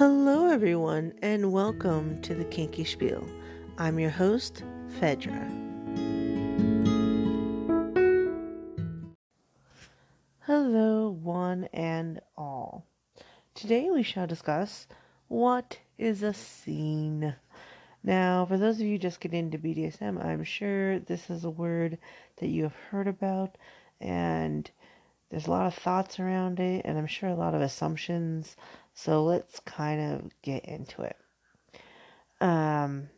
Hello, everyone, and welcome to the Kinky Spiel. I'm your host, Phedra. Hello, one and all. Today we shall discuss what is a scene. Now, for those of you just getting into BDSM, I'm sure this is a word that you have heard about, and there's a lot of thoughts around it, and I'm sure a lot of assumptions. So let's kind of get into it. Um,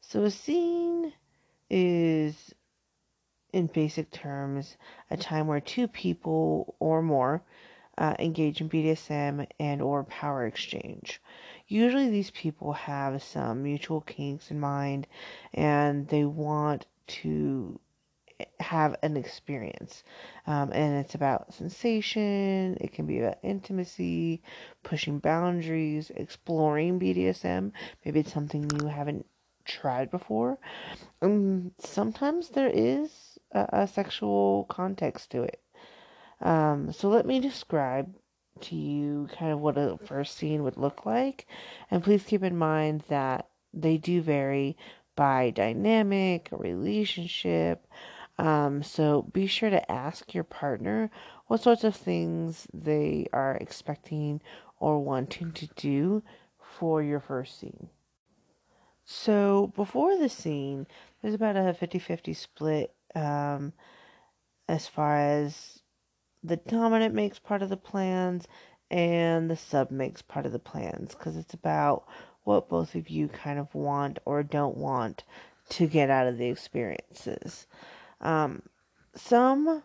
so a scene is, in basic terms, a time where two people or more uh, engage in BDSM and or power exchange. Usually these people have some mutual kinks in mind and they want to have an experience. Um, and it's about sensation, it can be about intimacy, pushing boundaries, exploring BDSM. Maybe it's something you haven't tried before. Um, sometimes there is a, a sexual context to it. Um, so let me describe to you kind of what a first scene would look like. And please keep in mind that they do vary by dynamic, relationship. Um, so be sure to ask your partner what sorts of things they are expecting or wanting to do for your first scene. So before the scene, there's about a 50 50 split um, as far as the dominant makes part of the plans and the sub makes part of the plans because it's about what both of you kind of want or don't want to get out of the experiences. Um, some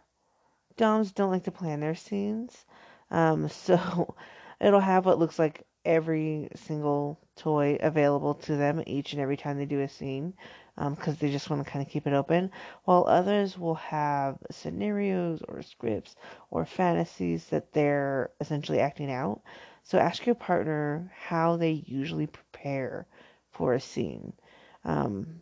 DOMs don't like to plan their scenes, um, so it'll have what looks like every single toy available to them each and every time they do a scene because um, they just want to kind of keep it open, while others will have scenarios or scripts or fantasies that they're essentially acting out. So ask your partner how they usually prepare for a scene. Um,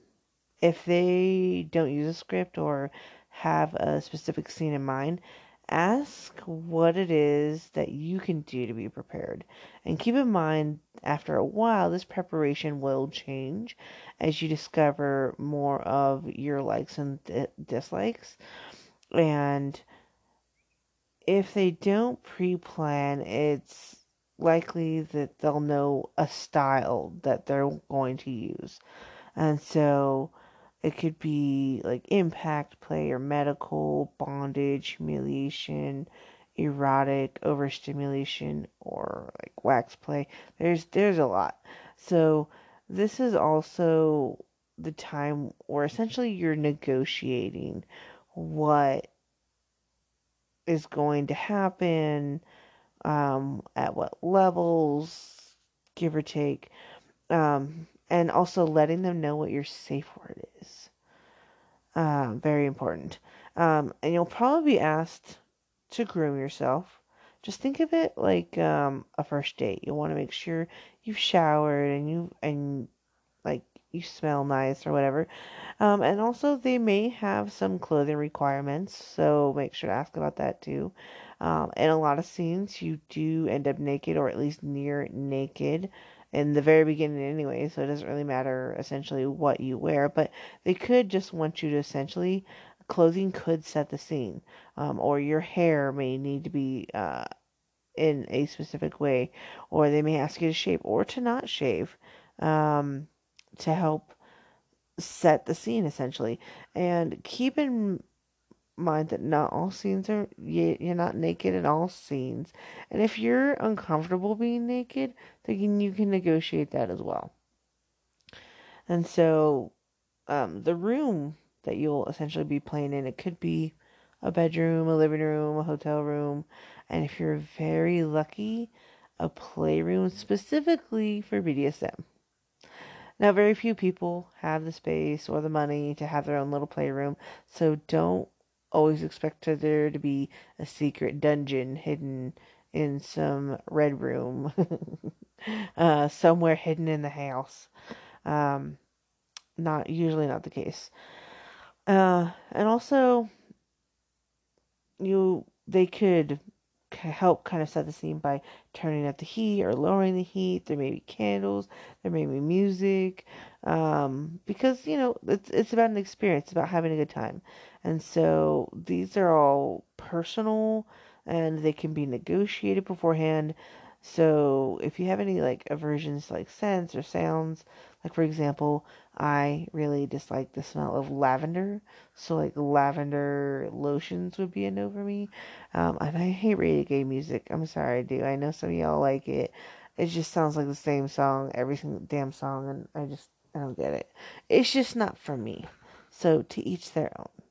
if they don't use a script or have a specific scene in mind, ask what it is that you can do to be prepared. And keep in mind, after a while, this preparation will change as you discover more of your likes and dislikes. And if they don't pre plan, it's likely that they'll know a style that they're going to use. And so it could be like impact play or medical, bondage, humiliation, erotic, overstimulation, or like wax play. There's there's a lot. So this is also the time where essentially you're negotiating what is going to happen, um, at what levels, give or take. Um, and also letting them know what your safe word is. Uh, very important. Um, and you'll probably be asked to groom yourself. Just think of it like um, a first date. You'll want to make sure you've showered and you and like you smell nice or whatever. Um, and also, they may have some clothing requirements, so make sure to ask about that too. Um, in a lot of scenes, you do end up naked or at least near naked in the very beginning anyway, so it doesn't really matter essentially what you wear, but they could just want you to essentially clothing could set the scene, um, or your hair may need to be uh, in a specific way, or they may ask you to shave or to not shave um, to help set the scene essentially. And keep in mind that not all scenes are you're not naked in all scenes. And if you're uncomfortable being naked then you can negotiate that as well. And so um, the room that you'll essentially be playing in it could be a bedroom a living room a hotel room. And if you're very lucky a playroom specifically for bdsm now very few people have the space or the money to have their own little playroom so don't always expected there to be a secret dungeon hidden in some red room uh, somewhere hidden in the house. Um, not usually not the case. Uh, and also, you they could help kind of set the scene by turning up the heat or lowering the heat. There may be candles, there may be music, um, because you know it's it's about an experience, about having a good time, and so these are all personal and they can be negotiated beforehand. So if you have any like aversions like scents or sounds, like for example, I really dislike the smell of lavender. So like lavender lotions would be a no for me. Um, and I hate radio reggae music. I'm sorry, I do. I know some of y'all like it. It just sounds like the same song every single damn song, and I just I don't get it. It's just not for me. So to each their own.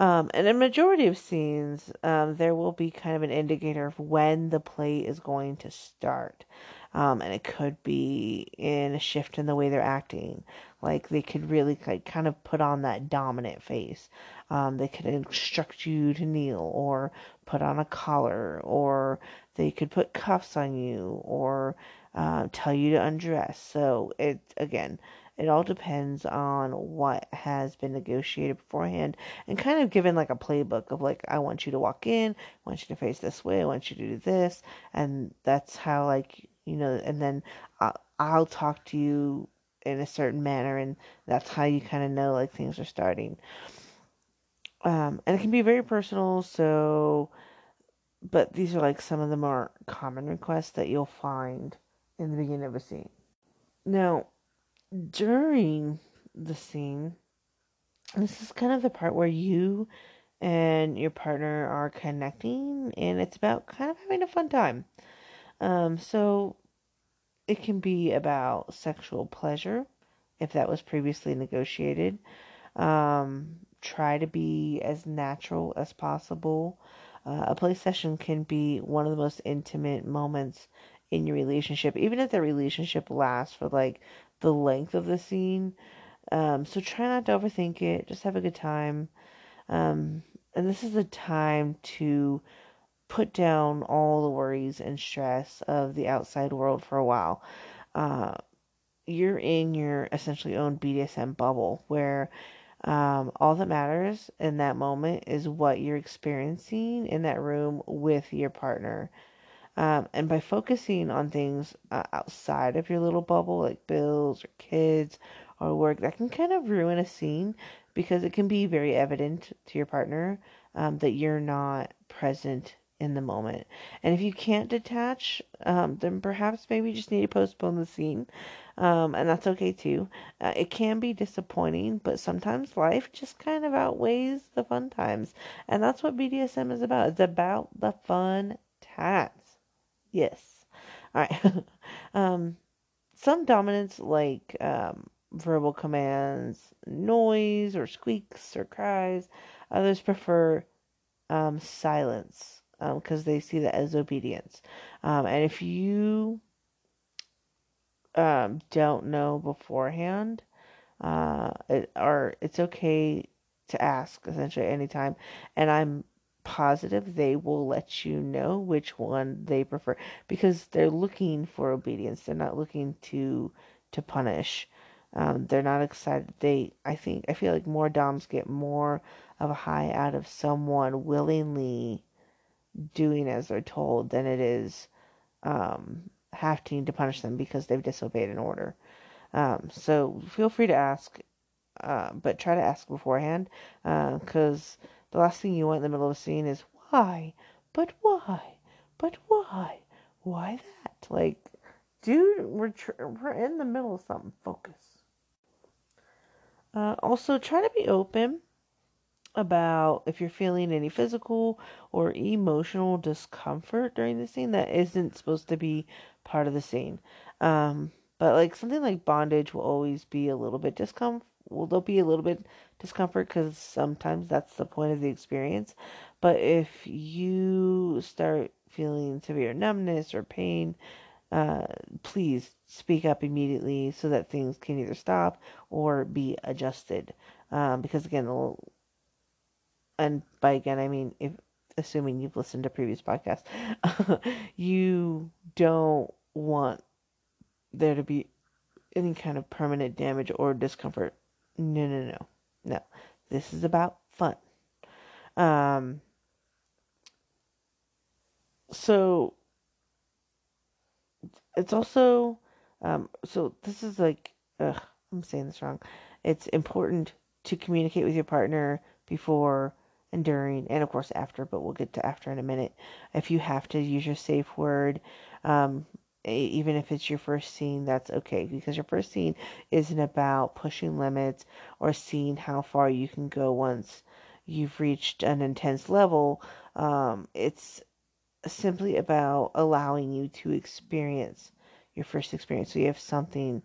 Um, and in majority of scenes, um, there will be kind of an indicator of when the play is going to start. Um, and it could be in a shift in the way they're acting. Like they could really like kind of put on that dominant face. Um, they could instruct you to kneel or put on a collar or they could put cuffs on you or uh, tell you to undress. So it again, it all depends on what has been negotiated beforehand and kind of given like a playbook of like, I want you to walk in, I want you to face this way, I want you to do this. And that's how, like, you know, and then I'll, talk to you in a certain manner, and that's how you kind of know like things are starting. Um, and it can be very personal, so, but these are like some of the more common requests that you'll find in the beginning of a scene. Now, during the scene, this is kind of the part where you and your partner are connecting, and it's about kind of having a fun time. Um, so it can be about sexual pleasure, if that was previously negotiated. Um, try to be as natural as possible. Uh, a play session can be one of the most intimate moments in your relationship, even if the relationship lasts for like the length of the scene. Um, so try not to overthink it. Just have a good time. Um, and this is the time to put down all the worries and stress of the outside world for a while. Uh, you're in your essentially own BDSM bubble where um, all that matters in that moment is what you're experiencing in that room with your partner. Um, and by focusing on things uh, outside of your little bubble, like bills or kids or work, that can kind of ruin a scene because it can be very evident to your partner um, that you're not present in the moment. And if you can't detach, um, then perhaps maybe you just need to postpone the scene. Um, and that's okay too. Uh, it can be disappointing, but sometimes life just kind of outweighs the fun times. And that's what BDSM is about. It's about the fun times. Yes. All right. um, some dominants like um, verbal commands, noise, or squeaks or cries. Others prefer um, silence because um, they see that as obedience. Um, and if you um, don't know beforehand, uh, it, or it's okay to ask essentially anytime. And I'm positive they will let you know which one they prefer because they're looking for obedience. They're not looking to to punish. Um, they're not excited. They, I think, I feel like more DOMs get more of a high out of someone willingly doing as they're told than it is um, having to punish them because they've disobeyed an order. Um, so feel free to ask, uh, but try to ask beforehand because uh, the last thing you want in the middle of a scene is why, but why, but why, why that? Like, dude, we're tr- we're in the middle of something. Focus. Uh, also, try to be open about if you're feeling any physical or emotional discomfort during the scene that isn't supposed to be part of the scene. Um, but like something like bondage will always be a little bit discomfort. Will there be a little bit discomfort because sometimes that's the point of the experience. But if you start feeling severe numbness or pain, uh, please speak up immediately so that things can either stop or be adjusted. Um, because again, and by again I mean if assuming you've listened to previous podcasts, you don't want there to be any kind of permanent damage or discomfort. No, no, no. No, this is about fun. Um, so it's also um, so this is like ugh, I'm saying this wrong. It's important to communicate with your partner before and during, and of course after, but we'll get to after in a minute. If you have to use your safe word, um, even if it's your first scene, that's okay because your first scene isn't about pushing limits or seeing how far you can go once you've reached an intense level. Um, it's simply about allowing you to experience your first experience so you have something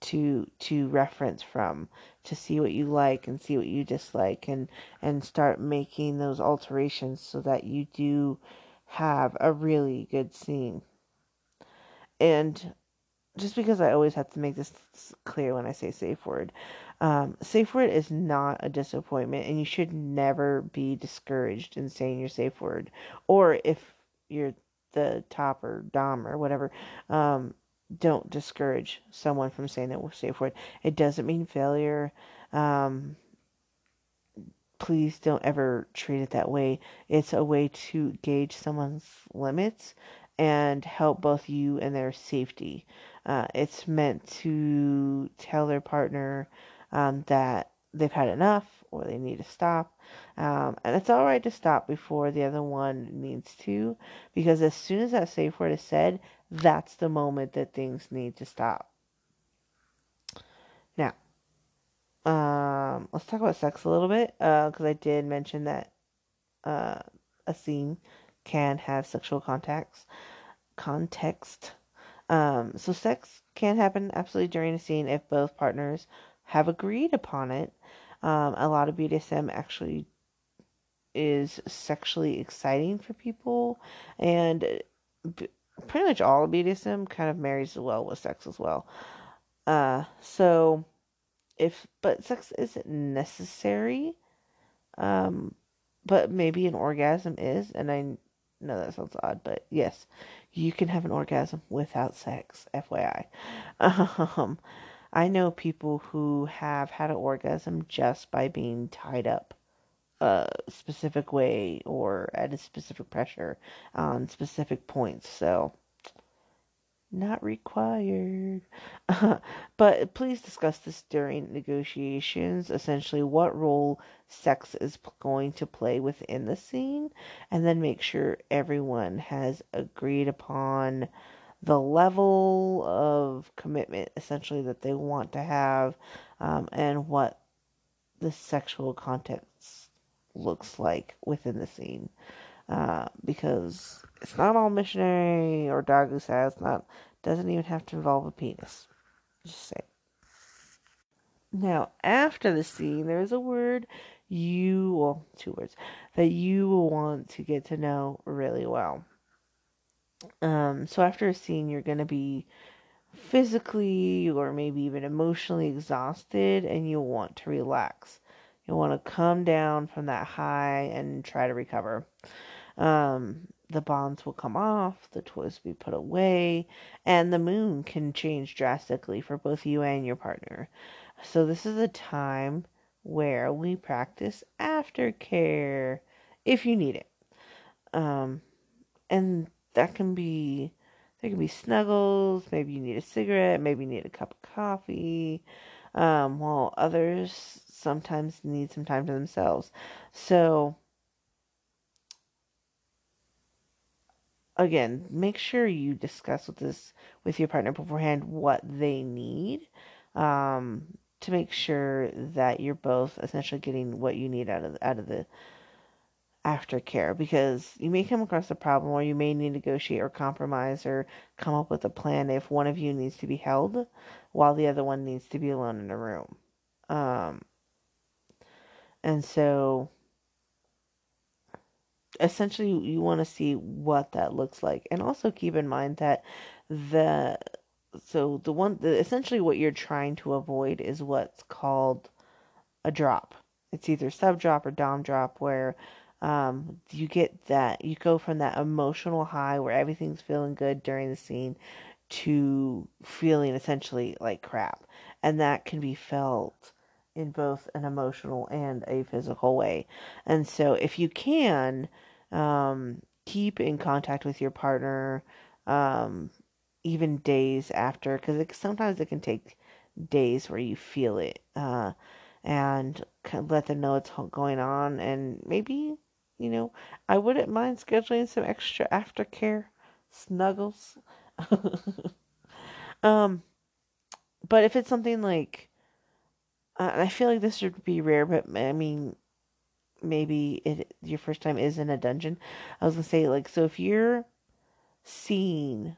to to reference from to see what you like and see what you dislike and and start making those alterations so that you do have a really good scene and just because I always have to make this clear when I say safe word, um, safe word is not a disappointment, and you should never be discouraged in saying your safe word. Or if you're the top or dom or whatever, um, don't discourage someone from saying that safe word. It doesn't mean failure. Um, please don't ever treat it that way. It's a way to gauge someone's limits and help both you and their safety. Uh, it's meant to tell their partner um, that they've had enough or they need to stop. Um, and it's all right to stop before the other one needs to, because as soon as that safe word is said, that's the moment that things need to stop. Now, um, let's talk about sex a little bit, because uh, I did mention that uh, a scene can have sexual contacts context. Um, so sex can happen absolutely during a scene if both partners have agreed upon it. Um, a lot of BDSM actually is sexually exciting for people, and pretty much all BDSM kind of marries well with sex as well. Uh, so if but sex isn't necessary, um, but maybe an orgasm is, and I know that sounds odd, but yes, you can have an orgasm without sex, FYI. Um, I know people who have had an orgasm just by being tied up a specific way or at a specific pressure on specific points. So, not required. but please discuss this during negotiations. Essentially, what role sex is going to play within the scene, and then make sure everyone has agreed upon the level of commitment, essentially, that they want to have, um, and what the sexual context looks like within the scene. Uh, because it's not all missionary or doggy style. Not doesn't even have to involve a penis. Just say. Now, after the scene, there is a word you well, two words that you will want to get to know really well. Um, so after a scene, you're gonna be physically or maybe even emotionally exhausted, and you'll want to relax. You'll want to come down from that high and try to recover. Um, the bonds will come off, the toys will be put away, and the moon can change drastically for both you and your partner. So, this is a time where we practice aftercare if you need it. Um, and that can be there can be snuggles, maybe you need a cigarette, maybe you need a cup of coffee, um, while others sometimes need some time to themselves. So, again, make sure you discuss with this with your partner beforehand what they need um, to make sure that you're both essentially getting what you need out of out of the aftercare because you may come across a problem or you may need to negotiate or compromise or come up with a plan if one of you needs to be held while the other one needs to be alone in a room. Um, and so essentially you want to see what that looks like. And also keep in mind that the so the one the, essentially what you're trying to avoid is what's called a drop. It's either sub drop or dom drop where um, you get that you go from that emotional high where everything's feeling good during the scene to feeling essentially like crap. And that can be felt in both an emotional and a physical way. And so, if you can, um, keep in contact with your partner, um, even days after, because sometimes it can take days where you feel it, uh, and let them know what's going on, and maybe, you know, I wouldn't mind scheduling some extra aftercare snuggles. um, but if it's something like, uh, I feel like this would be rare, but I mean, maybe it your first time is in a dungeon. I was gonna say like so if your scene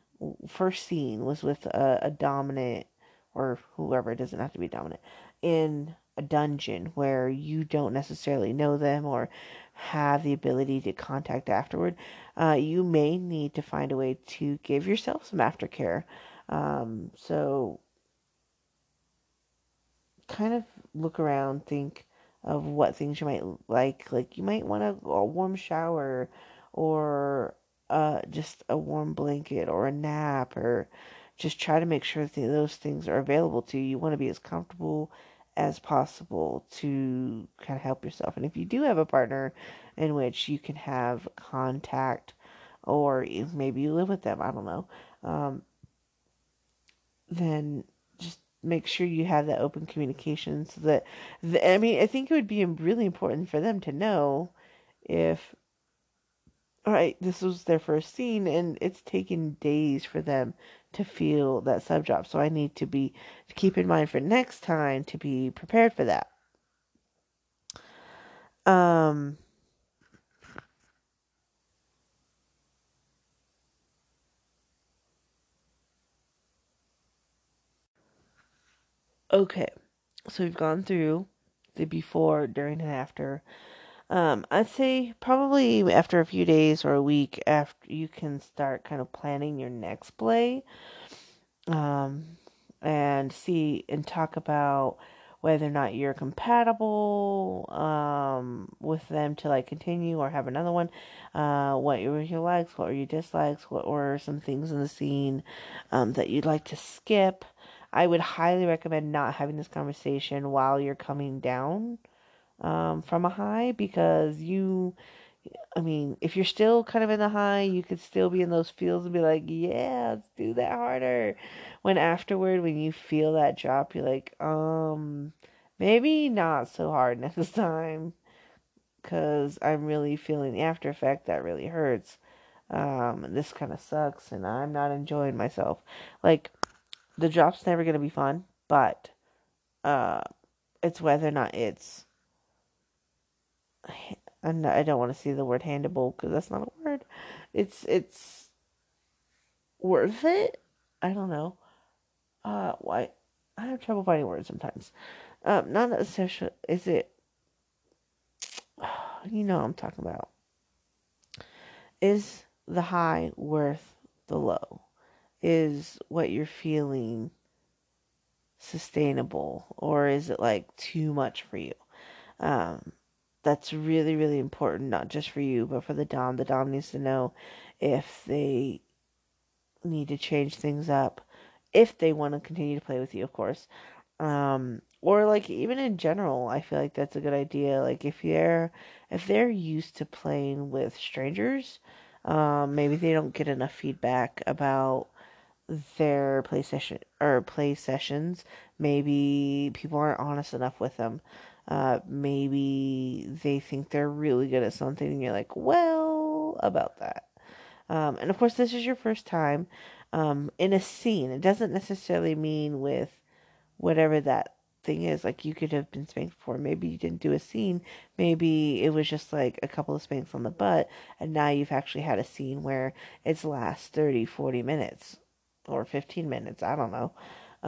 first scene was with a, a dominant or whoever it doesn't have to be dominant in a dungeon where you don't necessarily know them or have the ability to contact afterward, uh, you may need to find a way to give yourself some aftercare. Um, so, kind of look around, think, of what things you might like. Like you might want a, a warm shower or uh, just a warm blanket or a nap or just try to make sure that those things are available to you. You want to be as comfortable as possible to kind of help yourself. And if you do have a partner in which you can have contact or maybe you live with them, I don't know, um, then make sure you have that open communication so that the, I mean I think it would be really important for them to know if all right this was their first scene and it's taken days for them to feel that sub drop so I need to be to keep in mind for next time to be prepared for that. Um Okay, so we've gone through the before, during, and after. Um, I'd say probably after a few days or a week after you can start kind of planning your next play. Um, and see and talk about whether or not you're compatible um, with them to like continue or have another one. Uh, what were your likes? What were your dislikes? What were some things in the scene um, that you'd like to skip? I would highly recommend not having this conversation while you're coming down um, from a high because you, I mean, if you're still kind of in the high, you could still be in those feels and be like, yeah, let's do that harder. When afterward, when you feel that drop, you're like, um, maybe not so hard next time because I'm really feeling the after effect that really hurts. Um, this kind of sucks and I'm not enjoying myself. Like, the drop's never going to be fun, but uh, it's whether or not it's. And I don't want to see the word handable because that's not a word. It's it's worth it. I don't know. Uh, why? I have trouble finding words sometimes. Um, not necessarily. Is it? You know what I'm talking about. Is the high worth the low? Is what you're feeling sustainable or is it like too much for you? Um, that's really, really important, not just for you, but for the Dom. The Dom needs to know if they need to change things up, if they want to continue to play with you, of course. Um, or like even in general, I feel like that's a good idea. Like if they're if they're used to playing with strangers, um, maybe they don't get enough feedback about their play session or play sessions. Maybe people aren't honest enough with them. Uh, maybe they think they're really good at something, and you're like, well, about that. Um, and of course, this is your first time um, in a scene. It doesn't necessarily mean with whatever that thing is. Like you could have been spanked before. Maybe you didn't do a scene. Maybe it was just like a couple of spanks on the butt, and now you've actually had a scene where it's last 30, 40 minutes or 15 minutes. I don't know.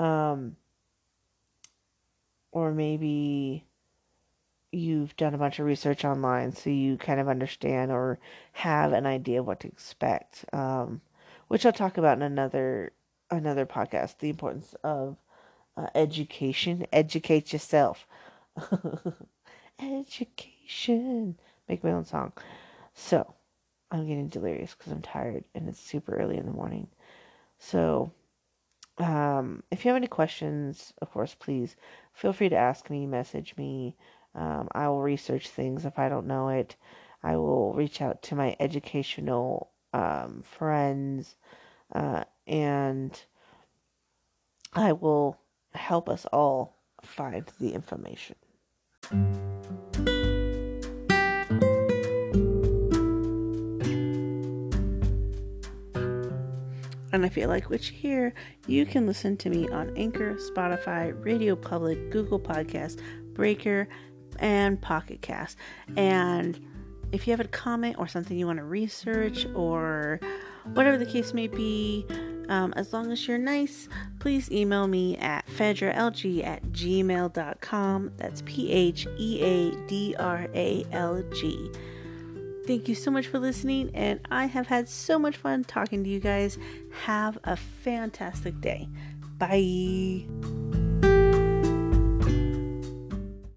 Um, or maybe you've done a bunch of research online so you kind of understand or have an idea of what to expect. Um, which I'll talk about in another another podcast. The importance of uh, education. Educate yourself. education. Make my own song. So I'm getting delirious because I'm tired and it's super early in the morning. So, um, if you have any questions, of course, please feel free to ask me, message me. Um, I will research things if I don't know it. I will reach out to my educational um, friends uh, and I will help us all find the information. And if you like what you hear, you can listen to me on Anchor, Spotify, Radio Public, Google Podcast, Breaker, and Pocket Cast. And if you have a comment or something you want to research or whatever the case may be, um, as long as you're nice, please email me at phedralg at gmail.com. That's P H E A D R A L G. Thank you so much for listening, and I have had so much fun talking to you guys. Have a fantastic day. Bye.